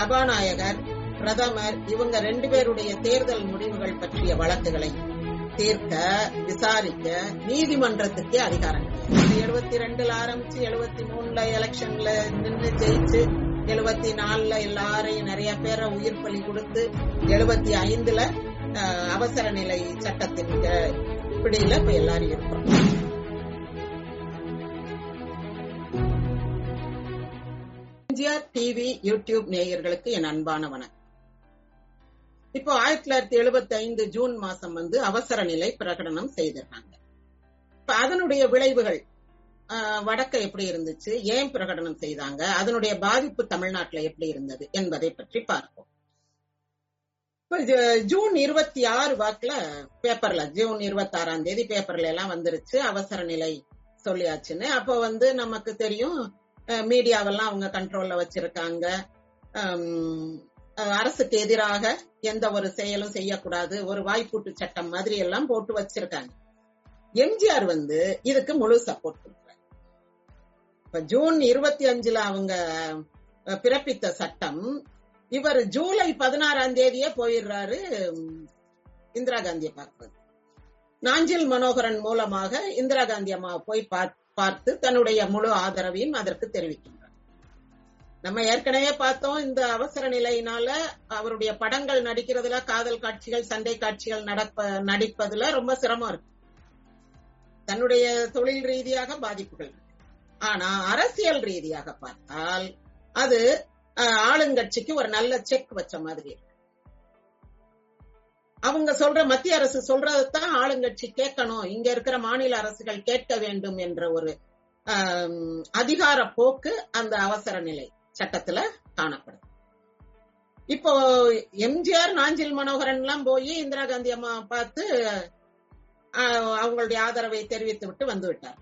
சபாநாயகர் பிரதமர் இவங்க ரெண்டு பேருடைய தேர்தல் முடிவுகள் பற்றிய வழக்குகளை தீர்க்க விசாரிக்க நீதிமன்றத்துக்கே அதிகாரம். எழுபத்தி ரெண்டுல ஆரம்பிச்சு எழுபத்தி மூணுல எலெக்ஷன்ல நின்று ஜெயிச்சு எழுபத்தி நாலுல எல்லாரையும் நிறைய பேரை உயிர் பலி கொடுத்து எழுபத்தி ஐந்துல அவசர நிலை சட்டத்தின் பிடியில இப்ப எல்லாரும் இருக்கிறோம். எம்ஜிஆர் டிவி யூடியூப் நேயர்களுக்கு என் அன்பான வணக்கம். இப்போ ஆயிரத்தி தொள்ளாயிரத்தி எழுபத்தி ஐந்து ஜூன் மாசம் வந்து அவசர நிலை பிரகடனம் செய்திருக்காங்க. இப்ப அதனுடைய விளைவுகள் வடக்க எப்படி இருந்துச்சு ஏன் பிரகடனம் செய்தாங்க அதனுடைய பாதிப்பு தமிழ்நாட்டில் எப்படி இருந்தது என்பதை பற்றி பார்ப்போம். ஜூன் இருபத்தி ஆறு வாக்குல பேப்பர்ல ஜூன் இருபத்தி ஆறாம் தேதி பேப்பர்ல எல்லாம் வந்துருச்சு அவசர நிலை சொல்லியாச்சுன்னு. அப்போ வந்து நமக்கு தெரியும் மீடியாவெல்லாம் அவங்க கண்ட்ரோல்ல வச்சிருக்காங்க. அரசுக்கு எதிராக எந்த ஒரு செயலும் செய்யக்கூடாது ஒரு வாய்ப்பூட்டு சட்டம் மாதிரி எல்லாம் போட்டு வச்சிருக்காங்க. எம்ஜிஆர் வந்து இதுக்கு முழு சப்போர்ட் கொடுக்குறாங்க இப்ப ஜூன் இருபத்தி அஞ்சுல அவங்க பிறப்பித்த சட்டம் இவர் ஜூலை பதினாறாம் தேதியே போயிடுறாரு இந்திரா காந்தியை பார்க்கறது நாஞ்சில் மனோகரன் மூலமாக இந்திரா காந்தி அம்மாவை போய் பார்த்து பார்த்து தன்னுடைய முழு ஆதரவையும் அதற்கு தெரிவிக்கின்றார். நம்ம ஏற்கனவே பார்த்தோம் இந்த அவசர நிலையினால அவருடைய படங்கள் நடிக்கிறதுல காதல் காட்சிகள் சண்டை காட்சிகள் நடப்ப நடிப்பதுல ரொம்ப சிரமம் இருக்கு. தன்னுடைய தொழில் ரீதியாக பாதிப்புகள் ஆனா அரசியல் ரீதியாக பார்த்தால் அது ஆளுங்கட்சிக்கு ஒரு நல்ல செக் வச்ச மாதிரி இருக்கு. அவங்க சொல்ற மத்திய அரசு சொல்றதுதான் ஆளுங்கட்சி கேட்கணும். இங்க இருக்கிற மாநில அரசுகள் கேட்க வேண்டும் என்ற ஒரு அதிகார போக்கு அந்த அவசர நிலை சட்டத்துல காணப்படும். இப்போ எம்ஜிஆர் நாஞ்சில் மனோகரன் எல்லாம் போய் இந்திரா காந்தி அம்மா பார்த்து அவங்களுடைய ஆதரவை தெரிவித்து விட்டு வந்து விட்டார்.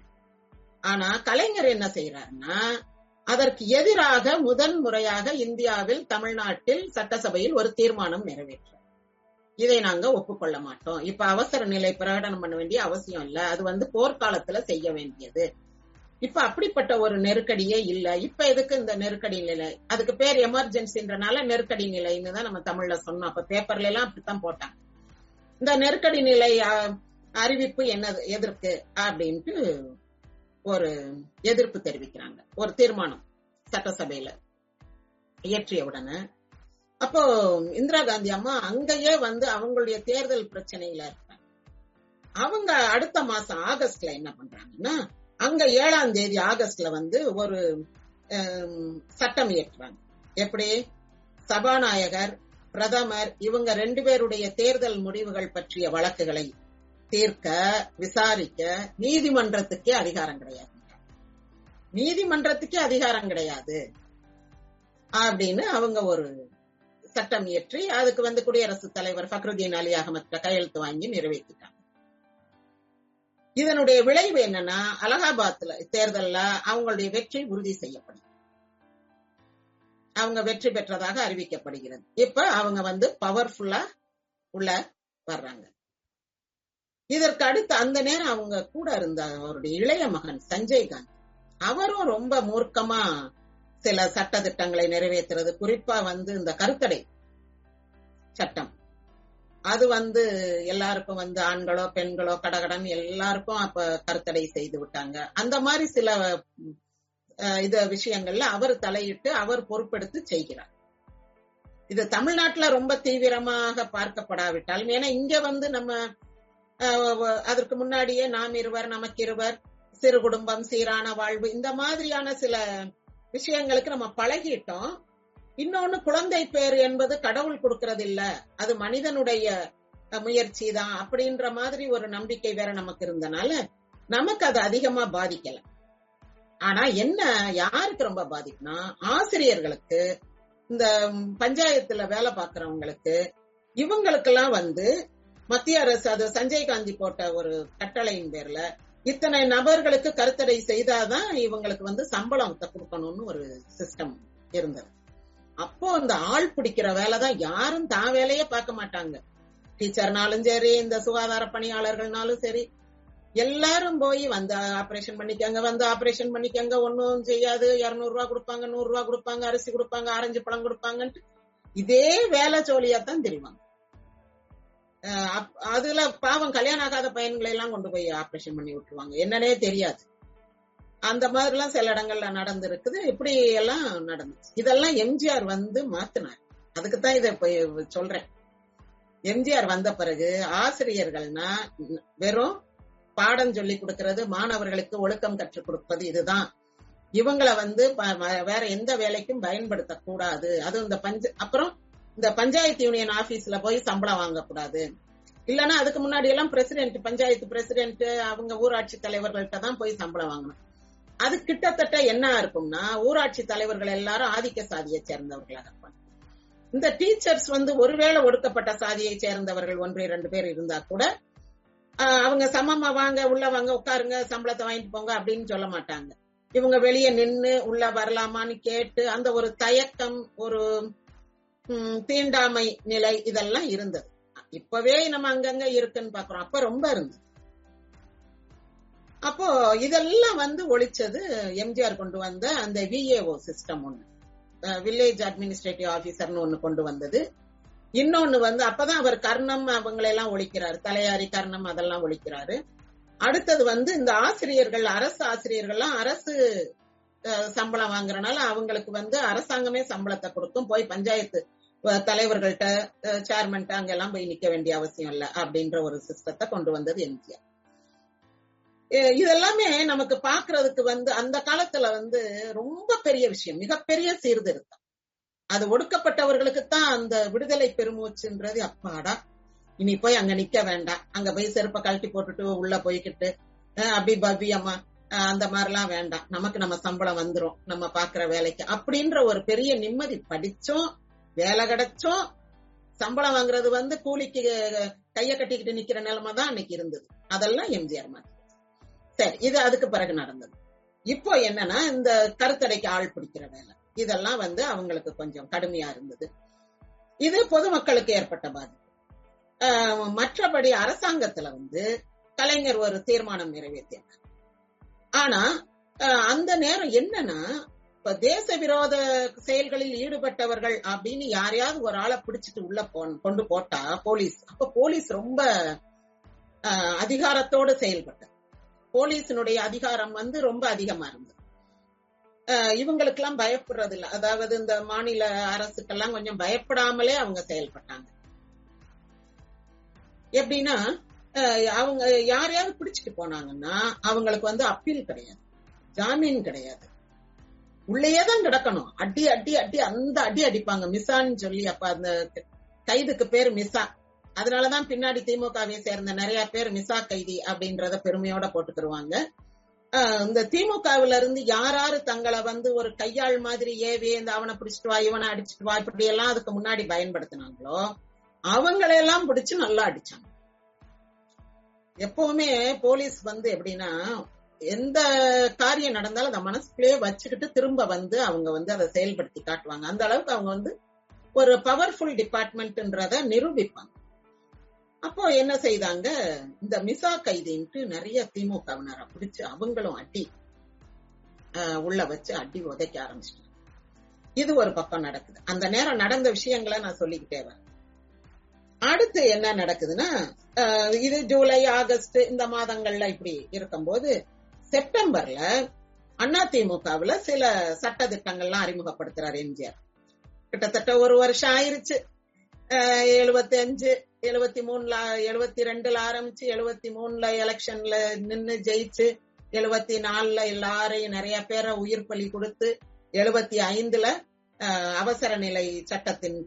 ஆனா கலைஞர் என்ன செய்யறாருன்னா அதற்கு எதிராக முதன் முறையாக இந்தியாவில் தமிழ்நாட்டில் சட்டசபையில் ஒரு தீர்மானம் நிறைவேற்றார். இதை நாங்க ஒப்புக்கொள்ள மாட்டோம். இப்ப அவசர நிலை பிரகடனம் பண்ண வேண்டிய அவசியம் இல்ல. அது வந்து போர்க்காலத்துல செய்ய வேண்டியது. இப்ப அப்படிப்பட்ட ஒரு நெருக்கடியே இல்ல. இப்ப எதுக்கு இந்த நெருக்கடி நிலை? அதுக்கு பேர் எமர்ஜென்சின்றனால நெருக்கடி நிலைன்னு தான் நம்ம தமிழ்ல சொன்னோம். அப்ப பேப்பர்ல எல்லாம் அப்படித்தான் போட்டாங்க. இந்த நெருக்கடி நிலை அறிவிப்பு என்னது எதற்கு அப்படின்ட்டு ஒரு எதிர்ப்பு தெரிவிக்கிறாங்க. ஒரு தீர்மானம் சட்டசபையில இயற்றிய உடனே. அப்போ இந்திரா காந்தி அம்மா அங்கேயே வந்து அவங்களுடைய தேர்தல் பிரச்சனையில இருக்காங்க. அவங்க அடுத்த மாசம் ஆகஸ்ட்ல என்ன பண்றாங்கன்னா அங்க ஏழாம் தேதி ஆகஸ்ட்ல வந்து ஒரு சட்டம் இயற்றுறாங்க எப்படி? சபாநாயகர் பிரதமர் இவங்க ரெண்டு பேருடைய தேர்தல் முடிவுகள் பற்றிய வழக்குகளை தீர்க்க விசாரிக்க நீதிமன்றத்துக்கே அதிகாரம் கிடையாது. நீதிமன்றத்துக்கே அதிகாரம் கிடையாது. அப்படின்னு அவங்க ஒரு சட்டம் இயற்றி அதுக்கு வந்து குடியரசுத் தலைவர் ஃபக்ருதீன் அலி அகமத் கையெழுத்து வாங்கி நிறைவேற்றிட்டாங்க. இதனுடைய விளைவு என்னன்னா அலகாபாத்ல தேர்தல்ல அவங்களுடைய வெற்றி உறுதி செய்யப்படும் அவங்க வெற்றி பெற்றதாக அறிவிக்கப்படுகிறது. இப்ப அவங்க வந்து பவர்ஃபுல்லா உள்ள வர்றாங்க. இதற்கு அடுத்து அந்த நேரம் அவங்க கூட இருந்த அவருடைய இளைய மகன் சஞ்சய் காந்தி அவரும் ரொம்ப மூர்க்கமா சில சட்ட திட்டங்களை நிறைவேற்றுறது. குறிப்பா வந்து இந்த கருத்தடை சட்டம். அது வந்து எல்லாருக்கும் வந்து ஆண்களோ பெண்களோ கடகடன் எல்லாருக்கும் அப்ப கருத்தடை செய்து விட்டாங்க. அந்த மாதிரி சில இத விஷயங்கள்ல அவர் தலையிட்டு அவர் பொறுப்பெடுத்து செய்கிறார். இது தமிழ்நாட்டுல ரொம்ப தீவிரமாக பார்க்கப்படாவிட்டாலும் ஏன்னா இங்க வந்து நம்ம அதற்கு முன்னாடியே நாம் இருவர் நமக்கு இருவர் சிறு குடும்பம் சீரான வாழ்வு இந்த மாதிரியான சில விஷயங்களுக்கு நம்ம பழகிட்டோம். இன்னொன்னு குழந்தை பேர் என்பது கடவுள் கொடுக்கறது இல்ல அது மனிதனுடைய முயற்சி தான் அப்படின்ற மாதிரி ஒரு நம்பிக்கை வேற நமக்கு இருந்தனால நமக்கு அது அதிகமா பாதிக்கல. ஆனா என்ன யாருக்கு ரொம்ப பாதிக்கும்னா ஆசிரியர்களுக்கு இந்த பஞ்சாயத்துல வேலை பாக்குறவங்களுக்கு இவங்களுக்கெல்லாம் வந்து மத்திய அரசு அது சஞ்சய் காந்தி போட்ட ஒரு கட்டளையின் பேர்ல இத்தனை நபர்களுக்கு கருத்தடை செய்தாதான் இவங்களுக்கு வந்து சம்பளம் கொடுக்கணும்னு ஒரு சிஸ்டம் இருந்தது. அப்போ அந்த ஆள் பிடிக்கிற வேலைதான் யாரும் தான் வேலையே பார்க்க மாட்டாங்க. டீச்சர்னாலும் சரி இந்த சுகாதார பணியாளர்கள்னாலும் சரி எல்லாரும் போய் வந்து ஆபரேஷன் பண்ணிக்கங்க வந்து ஆபரேஷன் பண்ணிக்கங்க ஒன்னும் செய்யாது. இருநூறு ரூபா கொடுப்பாங்க நூறு ரூபா கொடுப்பாங்க அரிசி கொடுப்பாங்க ஆரஞ்சு பழம் கொடுப்பாங்கன்ட்டு இதே வேலை ஜோலியாத்தான் தெரிவாங்க அதுல பாவம் கல்யாணம் ஆகாத பையன்களை எல்லாம் கொண்டு போய் ஆபரேஷன் பண்ணி விட்டுருவாங்க. என்னன்னே தெரியாது. அந்த மாதிரி எல்லாம் சில இடங்கள்ல நடந்திருக்குது. இப்படி எல்லாம் நடந்துச்சு. இதெல்லாம் எம்ஜிஆர் வந்து மாத்தினார். அதுக்குத்தான் இதை இப்ப சொல்றேன். எம்ஜிஆர் வந்த பிறகு ஆசிரியர்கள்னா வெறும் பாடம் சொல்லி கொடுக்கிறது மாணவர்களுக்கு ஒழுக்கம் கற்றுக் கொடுப்பது இதுதான். இவங்கள வந்து ப- வேற எந்த வேலைக்கும் பயன்படுத்தக்கூடாது. கூடாது இந்த பஞ்ச அப்புறம் இந்த பஞ்சாயத்து யூனியன் ஆபீஸ்ல போய் சம்பளம் வாங்கக்கூடாது. இல்லன்னா அதுக்கு முன்னாடி எல்லாம் பிரசிடென்ட் பஞ்சாயத்து பிரசிடென்ட் அவங்க ஊராட்சி தலைவர்கள்ட்ட தான் போய் சம்பளம் வாங்கணும். அது கிட்டத்தட்ட என்ன இருக்கும்னா ஊராட்சி தலைவர்கள் எல்லாரும் ஆதிக்க சாதியை சேர்ந்தவர்களாக இருப்பாங்க. இந்த டீச்சர்ஸ் வந்து ஒருவேளை ஒடுக்கப்பட்ட சாதியை சேர்ந்தவர்கள் ஒன்று இரண்டு பேர் இருந்தா கூட ஆஹ் அவங்க சமமா வாங்க உள்ள வாங்க உட்காருங்க சம்பளத்தை வாங்கிட்டு போங்க அப்படின்னு சொல்ல மாட்டாங்க. இவங்க வெளியே நின்னு உள்ள வரலாமான்னு கேட்டு அந்த ஒரு தயக்கம் ஒரு தீண்டாமை நிலை இதெல்லாம் இருந்தது. இப்பவே நம்ம அங்கங்க இருக்குன்னு பாக்குறோம். அப்ப ரொம்ப இருந்தது. அப்போ இதெல்லாம் வந்து ஒழிச்சது எம்ஜிஆர் கொண்டு வந்த அந்த விஏஓ சிஸ்டம் ஒண்ணு. வில்லேஜ் அட்மினிஸ்ட்ரேட்டிவ் ஆபீசர்னு ஒண்ணு கொண்டு வந்தது. இன்னொன்னு வந்து அப்பதான் அவர் கர்ணம் அவங்களெல்லாம் ஒழிக்கிறாரு. தலையாரி கர்ணம் அதெல்லாம் ஒழிக்கிறாரு. அடுத்தது வந்து இந்த ஆசிரியர்கள் அரசு ஆசிரியர்கள்லாம் அரசு சம்பளம் வாங்குறனால அவங்களுக்கு வந்து அரசாங்கமே சம்பளத்தை கொடுக்கும் போய் பஞ்சாயத்து தலைவர்கள்ட்ட சேர்மன்ட்ட அங்கெல்லாம் போய் நிக்க வேண்டிய அவசியம் இல்ல அப்படின்ற ஒரு சிஸ்டத்தை கொண்டு வந்தது எம்ஜிஆர். இதெல்லாமே நமக்கு பாக்குறதுக்கு வந்து அந்த காலத்துல வந்து ரொம்ப பெரிய விஷயம் மிகப்பெரிய சீர்திருத்தம். அது ஒடுக்கப்பட்டவர்களுக்கு தான் அந்த விடுதலை பெருமூச்சுன்றது அப்பாடா. இனி போய் அங்க நிக்க வேண்டாம். அங்க போய் செருப்பை கழட்டி போட்டுட்டு உள்ள போய்கிட்டு அப்படி பவ்யமா அந்த மாதிரிலாம் வேண்டாம். நமக்கு நம்ம சம்பளம் வந்துரும். நம்ம பாக்குற வேலைக்கு. அப்படின்ற ஒரு பெரிய நிம்மதி படிச்சோம். வேலை கிடைச்சோம் சம்பளம் வாங்குறது வந்து கூலிக்கு கைய கட்டிக்கிட்டு நிக்கிற நிலைமை தான் அன்னைக்கு இருந்தது. அதெல்லாம் எம்ஜிஆர் மாதிரி. சரி இது அதுக்கு பிறகு நடந்தது. இப்போ என்னன்னா இந்த கருத்தடைக்கு ஆள் பிடிக்கிற வேலை. இதெல்லாம் வந்து அவங்களுக்கு கொஞ்சம் கடுமையா இருந்தது. இது பொதுமக்களுக்கு ஏற்பட்ட பாதிப்பு. ஆஹ் மற்றபடி அரசாங்கத்துல வந்து கலைஞர் ஒரு தீர்மானம் நிறைவேற்றினார். ஆனா அந்த நேரம் என்னன்னா இப்ப தேச விரோத செயல்களில் ஈடுபட்டவர்கள் அப்படின்னு யாரையாவது ஒரு ஆளை பிடிச்சிட்டு உள்ள கொண்டு போட்டா போலீஸ். அப்ப போலீஸ் ரொம்ப அதிகாரத்தோடு செயல்பட்டது. போலீஸினுடைய அதிகாரம் வந்து ரொம்ப அதிகமா இருந்தது. இவங்களுக்கு எல்லாம் பயப்படுறது இல்லை அதாவது இந்த மாநில அரசுக்கெல்லாம் கொஞ்சம் பயப்படாமலே அவங்க செயல்பட்டாங்க. எப்படின்னா அவங்க யாரையாவது பிடிச்சிட்டு போனாங்கன்னா அவங்களுக்கு வந்து அப்பீல் கிடையாது. ஜாமீன் கிடையாது. உள்ளேயே தான் கிடக்கணும். அடி அடி அடி அந்த அடி அடிப்பாங்க. மிசான்னு சொல்லி அப்ப அந்த கைதுக்கு பேர் மிசா. அதனாலதான் பின்னாடி திமுகவை சேர்ந்த நிறைய பேர் மிசா கைதி அப்படின்றத பெருமையோட போட்டுக்கிருவாங்க. ஆஹ் இந்த திமுகவுல இருந்து யாராரு தங்களை வந்து ஒரு கையாள் மாதிரி ஏவி இந்த அவனை பிடிச்சிட்டு வா இவனை அடிச்சிட்டு வா இப்படி எல்லாம் அதுக்கு முன்னாடி பயன்படுத்தினாங்களோ அவங்களையெல்லாம் பிடிச்சு நல்லா அடிச்சாங்க. எப்பவுமே போலீஸ் வந்து எப்படின்னா எந்த காரியம் நடந்தாலும் அதை மனசுக்குள்ளேயே வச்சுக்கிட்டு திரும்ப வந்து அவங்க வந்து அதை செயல்படுத்தி காட்டுவாங்க. அந்த அளவுக்கு அவங்க வந்து ஒரு பவர்ஃபுல் டிபார்ட்மெண்ட்ன்றத நிரூபிப்பாங்க. அப்போ என்ன செய்தாங்க? இந்த மிசா கைதின்ட்டு நிறைய திமுகவினரை பிடிச்சு அவங்களும் அடி உள்ள வச்சு அடி உதைக்க ஆரம்பிச்சிட்டாங்க. இது ஒரு பக்கம் நடக்குது. அந்த நேரம் நடந்த விஷயங்களை நான் சொல்லிக்கிட்டே வரேன். அடுத்து என்ன நடக்குதுன்னா ஆஹ் இது ஜூலை ஆகஸ்ட் இந்த மாதங்கள்ல இப்படி இருக்கும்போது செப்டம்பர்ல அண்ணா திமுகவுல சில சட்ட திட்டங்கள்லாம் அறிமுகப்படுத்துறாரு எம்ஜிஆர். கிட்டத்தட்ட ஒரு வருஷம் ஆயிருச்சு. எழுபத்தி அஞ்சு எழுபத்தி மூணுல எழுபத்தி ரெண்டுல ஆரம்பிச்சு எழுபத்தி மூணுல எலெக்ஷன்ல நின்னு ஜெயிச்சு எழுபத்தி நாலுல எல்லாரையும் நிறைய பேரை உயிர் பலி கொடுத்து எழுபத்தி ஐந்துல அவசர நிலை சட்டத்தின்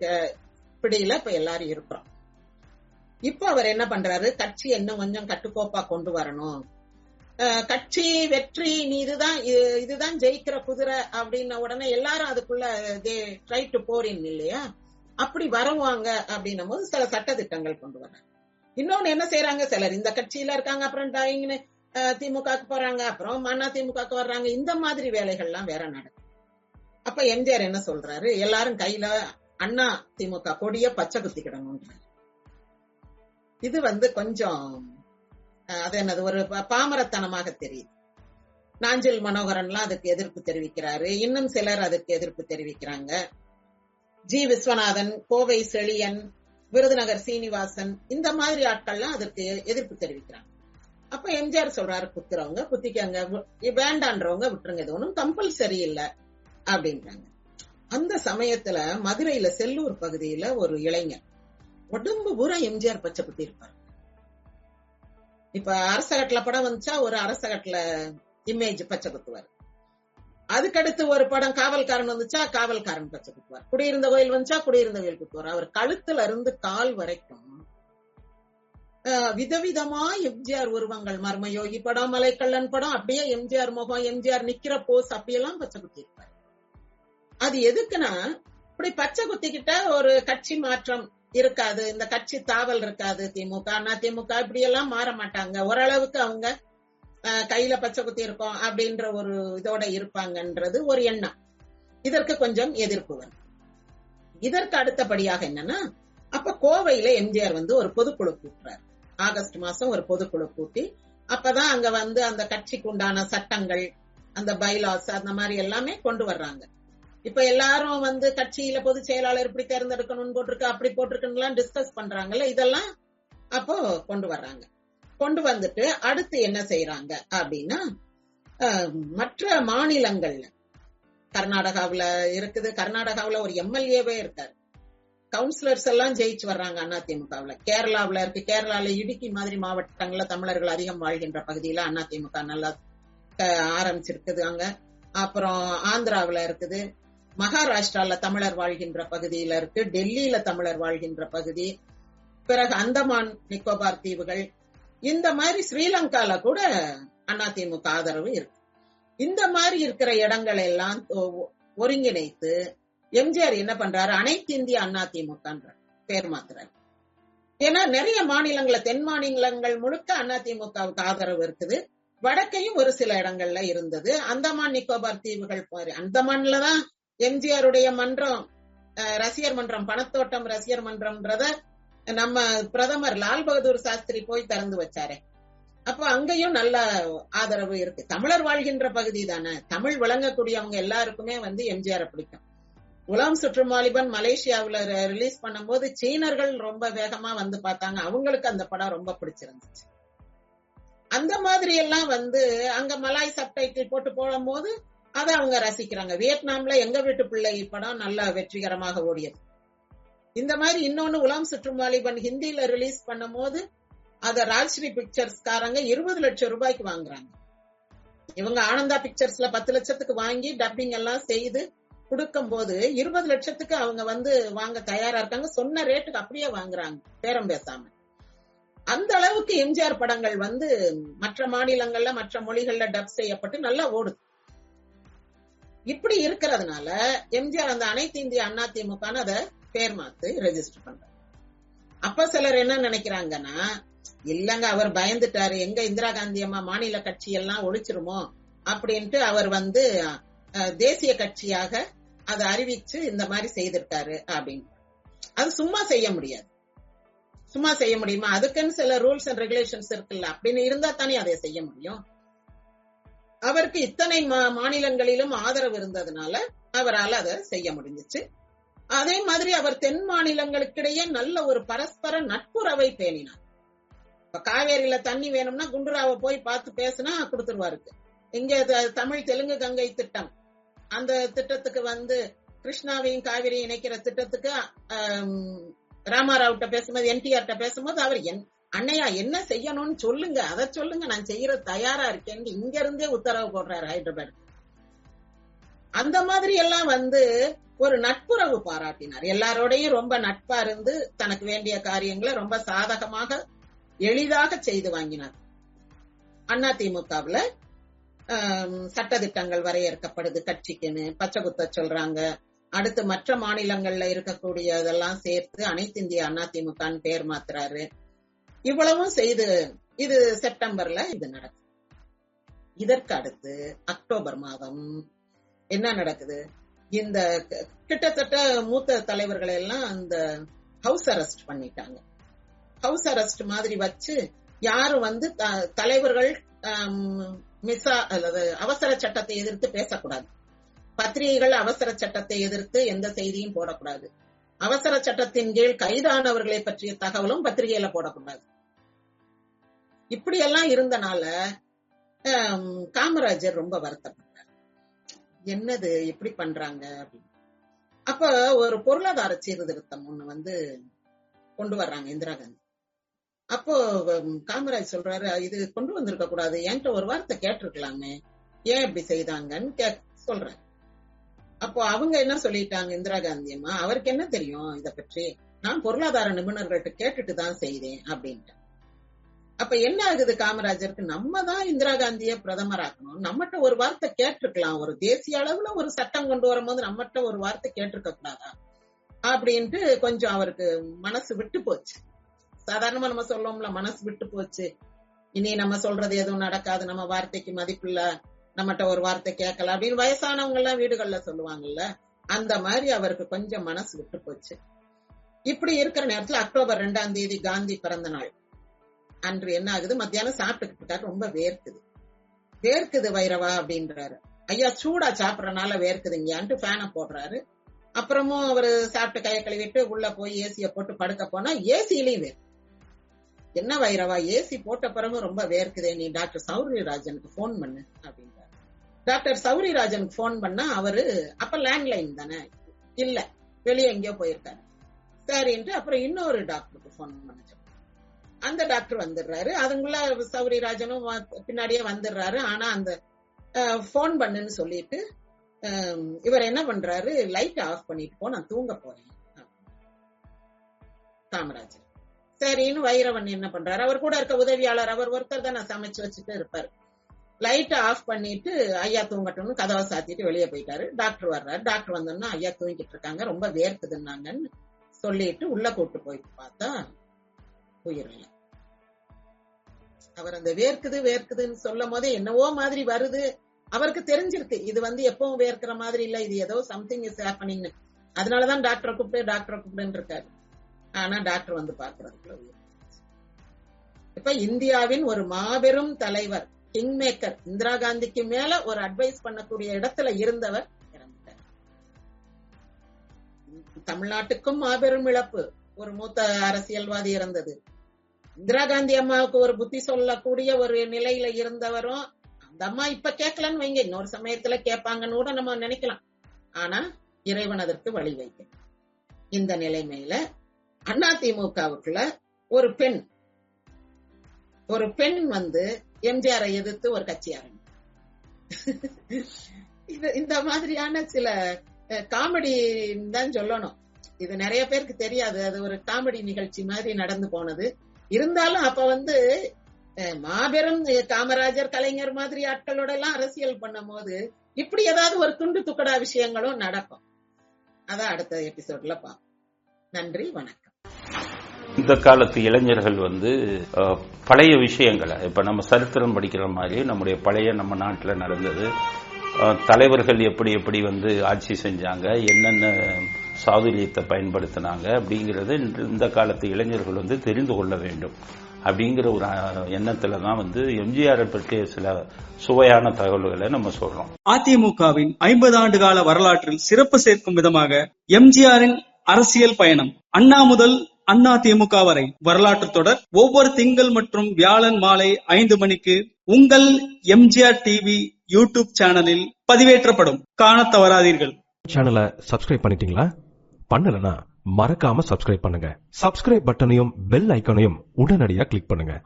பிடியில இப்ப எல்லாரும் இருக்கிறோம். இப்ப அவர் என்ன பண்றாரு? கட்சி இன்னும் கொஞ்சம் கட்டுக்கோப்பா கொண்டு வரணும். கட்சி வெற்றி நீ இதுதான் இதுதான் ஜெயிக்கிற குதிரை அப்படின்ன உடனே எல்லாரும் அதுக்குள்ள ட்ரை டு போரின் இல்லையா? அப்படி வருவாங்க அப்படின்னும் போது சில சட்ட திட்டங்கள் கொண்டு வராங்க இன்னொன்னு என்ன செய்யறாங்க சிலர் இந்த கட்சியில இருக்காங்க அப்புறம் திமுக திமுகக்கு போறாங்க அப்புறம் அண்ணா திமுகக்கு வர்றாங்க. இந்த மாதிரி வேலைகள்லாம் வேற நடக்கும் அப்ப எம்ஜிஆர் என்ன சொல்றாரு? எல்லாரும் கையில அண்ணா திமுக கொடிய பச்சை குத்திக்கிடணும்ன்றாரு. இது வந்து கொஞ்சம் அது என்னது? ஒரு பாமரத்தனமாக தெரியுது. நாஞ்சில் மனோகரன்லாம் அதுக்கு எதிர்ப்பு தெரிவிக்கிறாரு. இன்னும் சிலர் அதுக்கு எதிர்ப்பு தெரிவிக்கிறாங்க. ஜி. விஸ்வநாதன் கோவை செழியன் விருதுநகர் சீனிவாசன் இந்த மாதிரி ஆட்கள்லாம் அதற்கு எதிர்ப்பு தெரிவிக்கிறாங்க. அப்ப எம்ஜிஆர் சொல்றாரு குத்துறவங்க குத்திக்கங்க வேண்டான்றவங்க விட்டுருங்க இது ஒன்றும் கம்பல்சரி இல்ல அப்படின்றாங்க. அந்த சமயத்துல மதுரையில செல்லூர் பகுதியில ஒரு இளைஞர் உடம்பு பூரா எம்ஜிஆர் பச்சை குத்தி இருப்பார் இப்ப அரசகட்டுல படம் வந்துச்சா ஒரு அரசகட்டுல இமேஜ் பச்சை குத்துவார் அதுக்கடுத்து ஒரு படம் காவல்காரன் வந்துச்சா காவல்காரன் பச்சை குத்துவார் குடியிருந்த கோயில் வந்துச்சா குடியிருந்த கோயில் குத்துவார் அவர் கழுத்துல இருந்து கால் வரைக்கும் விதவிதமா எம்ஜிஆர் உருவங்கள் மர்மயோகி படம் மலைக்கள்ளன் படம் அப்படியே எம்ஜிஆர் முகம் எம்ஜிஆர் நிக்கிற போஸ் அப்படியெல்லாம் பச்சை குத்தி இருப்பார் அது எதுக்குன்னா இப்படி பச்சை குத்திக்கிட்ட ஒரு கட்சி மாற்றம் இருக்காது. இந்த கட்சி தாவல் இருக்காது திமுக. அண்ணா திமுக இப்படி எல்லாம் மாற மாட்டாங்க. ஓரளவுக்கு அவங்க கையில பச்சை குத்தி இருக்கோம் அப்படின்ற ஒரு இதோட இருப்பாங்கன்றது ஒரு எண்ணம். இதற்கு கொஞ்சம் எதிர்ப்பு வரும். இதற்கு அடுத்தபடியாக என்னன்னா அப்ப கோவையில எம்ஜிஆர் வந்து ஒரு பொதுக்குழு கூட்டுறாரு. ஆகஸ்ட் மாசம் ஒரு பொதுக்குழு கூட்டி அப்பதான் அங்க வந்து அந்த கட்சிக்கு உண்டான சட்டங்கள் அந்த பைலாஸ் அந்த மாதிரி எல்லாமே கொண்டு வர்றாங்க. இப்ப எல்லாரும் வந்து கட்சியில பொதுச் செயலாளர் இப்படி தேர்ந்தெடுக்கணும்னு போட்டிருக்கு அப்படி போட்டிருக்குன்னு டிஸ்கஸ் பண்றாங்கல்ல இதெல்லாம் அப்போ கொண்டு வர்றாங்க. கொண்டு வந்துட்டு அடுத்து என்ன செய்யறாங்க அப்படின்னா மற்ற மாநிலங்கள்ல கர்நாடகாவுல இருக்குது கர்நாடகாவுல ஒரு எம்எல்ஏவே இருக்காரு. கவுன்சிலர்ஸ் எல்லாம் ஜெயிச்சு வர்றாங்க அதிமுகவுல கேரளாவுல இருக்கு. கேரளால இடுக்கி மாதிரி மாவட்டங்கள்ல தமிழர்கள் அதிகம் வாழ்கின்ற பகுதியில அதிமுக நல்லா ஆரம்பிச்சிருக்குது அங்க. அப்புறம் ஆந்திராவுல இருக்குது. மகாராஷ்டிரால தமிழர் வாழ்கின்ற பகுதியில இருக்கு டெல்லியில தமிழர் வாழ்கின்ற பகுதி பிறகு அந்தமான் நிக்கோபார் தீவுகள் இந்த மாதிரி ஸ்ரீலங்கால கூட அதிமுக ஆதரவு இருக்கு. இந்த மாதிரி இருக்கிற இடங்கள் எல்லாம் ஒருங்கிணைத்து எம்ஜிஆர் என்ன பண்றாரு? அனைத்து இந்திய அதிமுகன்ற பேர் மாத்துறாரு. ஏன்னா நிறைய மாநிலங்கள தென் மாநிலங்கள் முழுக்க அதிமுகவுக்கு ஆதரவு இருக்குது. வடக்கையும் ஒரு சில இடங்கள்ல இருந்தது. அந்தமான் நிக்கோபார் தீவுகள் அந்தமான்ல தான் எம்ஜிஆருடைய மன்றம் ரசிகர் மன்றம் பணத்தோட்டம் ரசிகர் மன்றம்ன்றத நம்ம பிரதமர் லால் பகதூர் சாஸ்திரி போய் திறந்து வச்சாரு. அப்போ அங்கேயும் நல்ல ஆதரவு இருக்கு. தமிழர் வாழ்கின்ற பகுதி தானே. தமிழ் விளங்கக்கூடியவங்க எல்லாருக்குமே வந்து எம்ஜிஆர் பிடிக்கும். உலம் சுற்றும் வாலிபன் மலேசியாவுல ரிலீஸ் பண்ணும்போது சீனர்கள் ரொம்ப வேகமா வந்து பார்த்தாங்க. அவங்களுக்கு அந்த படம் ரொம்ப பிடிச்சிருந்துச்சு. அந்த மாதிரி எல்லாம் வந்து அங்க மலாய் சப்டைட்டில் போட்டு போடும்போது அதை அவங்க ரசிக்கிறாங்க. வியட்நாம்ல எங்க வீட்டு பிள்ளை படம் நல்ல வெற்றிகரமாக ஓடியது. இந்த மாதிரி இன்னொன்னு உலாம் சுற்றும் வாலிபன் ஹிந்தில ரிலீஸ் பண்ணும் போது அத ராஜ்ஸ்ரீ பிக்சர்ஸ்காரங்க இருபது லட்சம் ரூபாய்க்கு வாங்குறாங்க. இவங்க ஆனந்தா பிக்சர்ஸ்ல பத்து லட்சத்துக்கு வாங்கி டப்பிங் எல்லாம் செய்து கொடுக்கும் போது இருபது லட்சத்துக்கு அவங்க வந்து வாங்க தயாரா இருக்காங்க. சொன்ன ரேட்டுக்கு அப்படியே வாங்குறாங்க பேரம் பேசாம. அந்த அளவுக்கு எம்ஜிஆர் படங்கள் வந்து மற்ற மாநிலங்கள்ல மற்ற மொழிகள்ல டப் செய்யப்பட்டு நல்லா ஓடுது. இப்படி இருக்கிறதுனால எம்ஜிஆர் அந்த அனைத்து இந்திய அண்ணா திமுக அதை பேர் மாத்து ரெஜிஸ்டர் பண்றாரு. அப்ப சிலர் என்ன நினைக்கிறாங்கன்னா இல்லங்க அவர் பயந்துட்டாரு. எங்க இந்திரா காந்தி அம்மா மாநில கட்சி எல்லாம் ஒழிச்சிருமோ அப்படின்ட்டு அவர் வந்து தேசிய கட்சியாக அதை அறிவிச்சு இந்த மாதிரி செய்திருக்காரு அப்படின்னு. அது சும்மா செய்ய முடியாது. சும்மா செய்ய முடியுமா? அதுக்குன்னு சில ரூல்ஸ் அண்ட் ரெகுலேஷன்ஸ் இருக்குல்ல. அப்படின்னு இருந்தா தானே அதை செய்ய முடியும். அவருக்கு இத்தனை மா- மாநிலங்களிலும் ஆதரவு இருந்ததுனால அவரால் அதை செய்ய முடிஞ்சிச்சு. அதே மாதிரி அவர் தென் மாநிலங்களுக்கிடையே நல்ல ஒரு பரஸ்பர நட்புறவை பேணினார். இப்ப காவேரியில தண்ணி வேணும்னா குண்டுராவை போய் பார்த்து பேசினா கொடுத்துருவாருக்கு இங்க தமிழ் தெலுங்கு கங்கை திட்டம். அந்த திட்டத்துக்கு வந்து கிருஷ்ணாவையும் காவிரியும் இணைக்கிற திட்டத்துக்கு ராமாராவ்கிட்ட பேசும்போது என்டிஆர்கிட்ட பேசும்போது அவர் அன்னையா அண்ணையா என்ன செய்யணும்னு சொல்லுங்க. அதை சொல்லுங்க. நான் செய்யற தயாரா இருக்கேன்னு இங்க இருந்தே உத்தரவு போடுறாரு ஹைதராபாத். அந்த மாதிரி எல்லாம் வந்து ஒரு நட்புறவு பாராட்டினார். எல்லாரோடையும் ரொம்ப நட்பா இருந்து தனக்கு வேண்டிய காரியங்களை ரொம்ப சாதகமாக எளிதாக செய்து வாங்கினார். அண்ணா திமுகவுல சட்டதிட்டங்கள் வரையறுக்கப்படுது. கட்சிக்குன்னு பச்சை குத்த சொல்றாங்க. அடுத்து மற்ற மாநிலங்கள்ல இருக்கக்கூடிய இதெல்லாம் சேர்த்து அனைத்து இந்திய அண்ணா திமுகன்னு பேர் மாத்துறாரு. இவ்வளவும் செய்து இது செப்டம்பர்ல இது நடக்கும் இதற்கு அடுத்து அக்டோபர் மாதம் என்ன நடக்குது? இந்த கிட்டத்தட்ட மூத்த தலைவர்களை எல்லாம் அந்த ஹவுஸ் அரெஸ்ட் பண்ணிட்டாங்க. ஹவுஸ் அரெஸ்ட் மாதிரி வச்சு யாரும் வந்து த- தலைவர்கள் மிஸ்ஸா அல்லது அவசர சட்டத்தை எதிர்த்து பேசக்கூடாது. பத்திரிகைகள் அவசர சட்டத்தை எதிர்த்து எந்த செய்தியும் போடக்கூடாது. அவசர சட்டத்தின் கீழ் கைதானவர்களை பற்றிய தகவலும் பத்திரிகையில போடக்கூடாது. இப்படியெல்லாம் இருந்தனால காமராஜர் ரொம்ப வருத்தப்பட்டார். என்னது எப்படி பண்றாங்க அப்படின்னு. அப்ப ஒரு பொருளாதார சீர்திருத்தம் ஒண்ணு வந்து கொண்டு வர்றாங்க இந்திரா காந்தி. அப்போ காமராஜ் சொல்றாரு இது கொண்டு வந்திருக்க கூடாது. என்கிட்ட ஒரு வார்த்தை கேட்டிருக்கலாமே. ஏன் இப்படி செய்தாங்கன்னு கே சொல்றாரு. அப்போ அவங்க என்ன சொல்லிட்டாங்க இந்திரா காந்தி அம்மா அவருக்கு என்ன தெரியும் இத பற்றி? நான் பொருளாதார நிபுணர்கள்ட்ட கேட்டுட்டு தான் செய்தேன் அப்படின்ட்டு. அப்ப என்ன ஆகுது காமராஜருக்கு? நம்ம தான் இந்திரா காந்திய பிரதமராக்கணும். நம்மகிட்ட ஒரு வார்த்தை கேட்டிருக்கலாம். ஒரு தேசிய அளவுல ஒரு சட்டம் கொண்டு வரும்போது நம்மகிட்ட ஒரு வார்த்தை கேட்டிருக்க கூடாதா? அப்படின்ட்டு கொஞ்சம் அவருக்கு மனசு விட்டு போச்சு. சாதாரணமா நம்ம சொல்லுவோம்ல மனசு விட்டு போச்சு. இனி நம்ம சொல்றது எதுவும் நடக்காது. நம்ம வார்த்தைக்கு மதிப்பில்ல நம்மகிட்ட ஒரு வார்த்தை கேட்கல. அப்படின்னு வயசானவங்க எல்லாம் வீடுகள்ல சொல்லுவாங்கல்ல அந்த மாதிரி அவருக்கு கொஞ்சம் மனசு விட்டு போச்சு. இப்படி இருக்கிற நேரத்துல அக்டோபர் ரெண்டாம் தேதி காந்தி பிறந்த நாள். அன்று என்ன ஆகுது? மத்தியானம் சாப்பிட்டுக்கிட்டு இருக்காரு. ரொம்ப வேர்க்குது. வேர்க்குது வைரவா அப்படின்றாரு. ஐயா சூடா சாப்பிடறனால வேர்க்குதுங்கயான்ட்டு ஃபேனை போடுறாரு. அப்புறமும் அவரு சாப்பிட்டு கையை கழுவிட்டு உள்ள போய் ஏசிய போட்டு படுக்க போனா ஏசிலையும் வேர்க்கு என்ன வைரவா ஏசி போட்ட பிறகு ரொம்ப வேர்க்குதே. நீ டாக்டர் சௌரியராஜனுக்கு போன் பண்ணு அப்படின்னு டாக்டர் சௌரியராஜனுக்கு போன் பண்ணா அவரு அப்ப லேண்ட்லைன் தானே? இல்ல. வெளியே எங்கேயோ போயிருக்காரு. சரின்ட்டு அப்புறம் இன்னொரு டாக்டருக்கு போன் பண்ண அந்த டாக்டர் வந்துடுறாரு. அதுக்குள்ள சௌரியராஜனும் பின்னாடியே வந்துடுறாரு. ஆனா அந்த போன் பண்ணுன்னு சொல்லிட்டு இவர் என்ன பண்றாரு? லைட் ஆஃப் பண்ணிட்டு போ நான் தூங்க போறேன். காமராஜர். சரின்னு வைரவன் என்ன பண்றாரு? அவர் கூட இருக்க உதவியாளர் அவர் ஒருத்தர் தான் நான் சமைச்சு வச்சுட்டு இருப்பாரு. லைட்டை ஆஃப் பண்ணிட்டு ஐயா தூங்கட்டும்னு கதவை சாத்திட்டு வெளியே போயிட்டாரு. டாக்டர் வர்றாரு. டாக்டர் வந்தோம்னா ஐயா தூங்கிட்டு இருக்காங்க. ரொம்ப வேர்க்குதுன்னாங்கன்னு சொல்லிட்டு உள்ள கூட்டு போய் பார்த்தா உயிர் அவர் அந்த வேர்க்குது வேர்க்குதுன்னு சொல்லும் போதே என்னவோ மாதிரி வருது. அவருக்கு தெரிஞ்சிருக்கு இது வந்து எப்பவும் வேர்க்கிற மாதிரி இல்ல இது ஏதோ சம்திங் இஸ் ஹேப்பனிங் அதனாலதான் டாக்டரை கூப்பிட்டு டாக்டரை கூப்பிடுன்னு இருக்காரு. ஆனா டாக்டர் வந்து பாக்குறாரு இப்ப இந்தியாவின் ஒரு மாபெரும் தலைவர் கிங் மேக்கர் இந்திரா காந்திக்கு மேல ஒரு அட்வைஸ் பண்ணக்கூடிய இடத்துல இருந்தவர் இறந்துட்டார். தமிழ்நாட்டுக்கும் மாபெரும் இழப்பு. ஒரு மூத்த அரசியல்வாதி இருந்தது இந்திரா காந்தி அம்மாவுக்கு ஒரு புத்தி சொல்லக்கூடிய ஒரு நிலையில இருந்தவரும் அந்த அம்மா இப்ப கேட்கலன்னு வைங்க இன்னொரு சமயத்துல கேட்பாங்கன்னு கூட நம்ம நினைக்கலாம். ஆனா இறைவன் அதற்கு வழி வைக்க. இந்த நிலைமையில அதிமுகவுக்குள்ள ஒரு பெண் ஒரு பெண் வந்து எம்ஜிஆரை எதிர்த்து ஒரு கட்சி ஆரம்பிக்கும். இந்த மாதிரியான சில காமெடி தான் சொல்லணும். இது நிறைய பேருக்கு தெரியாது. அது ஒரு காமெடி நிகழ்ச்சி மாதிரி நடந்து போனது. இருந்தாலும் அப்ப வந்து மாபெரும் காமராஜர் கலைஞர் மாதிரி ஆட்களோட எல்லாம் அரசியல் பண்ணும் போது இப்படி ஏதாவது ஒரு துண்டு துக்கடா விஷயங்களும் நடக்கும். அதான் அடுத்த எபிசோட்ல பார்ப்போம். நன்றி வணக்கம். இந்த காலத்து இளைஞர்கள் வந்து பழைய விஷயங்களை இப்ப நம்ம சரித்திரம் படிக்கிற மாதிரி நம்முடைய பழைய நம்ம நாட்டில் நடந்தது. அஹ், தலைவர்கள் எப்படி எப்படி வந்து ஆட்சி செஞ்சாங்க என்னென்ன சாதுரியத்தை பயன்படுத்தினாங்க அப்படிங்கறத இந்த காலத்து இளைஞர்கள் வந்து தெரிந்து கொள்ள வேண்டும். அப்படிங்கிற ஒரு எண்ணத்துல தான் வந்து எம்ஜிஆரை பற்றிய சில சுவையான தகவல்களை நம்ம சொல்றோம். அதிமுகவின் ஐம்பது ஆண்டு கால வரலாற்றில் சிறப்பு சேர்க்கும் விதமாக எம்ஜிஆரின் அரசியல் பயணம் அண்ணா முதல் அண்ணா திமுக வரை வரலாற்று தொடர். ஒவ்வொரு திங்கள் மற்றும் வியாழன் மாலை ஐந்து மணிக்கு உங்கள் எம்ஜிஆர் டிவி யூடியூப் சேனலில் பதிவேற்றப்படும். காணத் தவறாதீர்கள். சேனலை சப்ஸ்கிரைப் பண்ணிட்டீங்களா? பண்ணலனா மறக்காம சப்ஸ்கிரைப் பண்ணுங்க. சப்ஸ்கிரைப் பட்டனையும் பெல் ஐகானையும் உடனடியா கிளிக் பண்ணுங்க.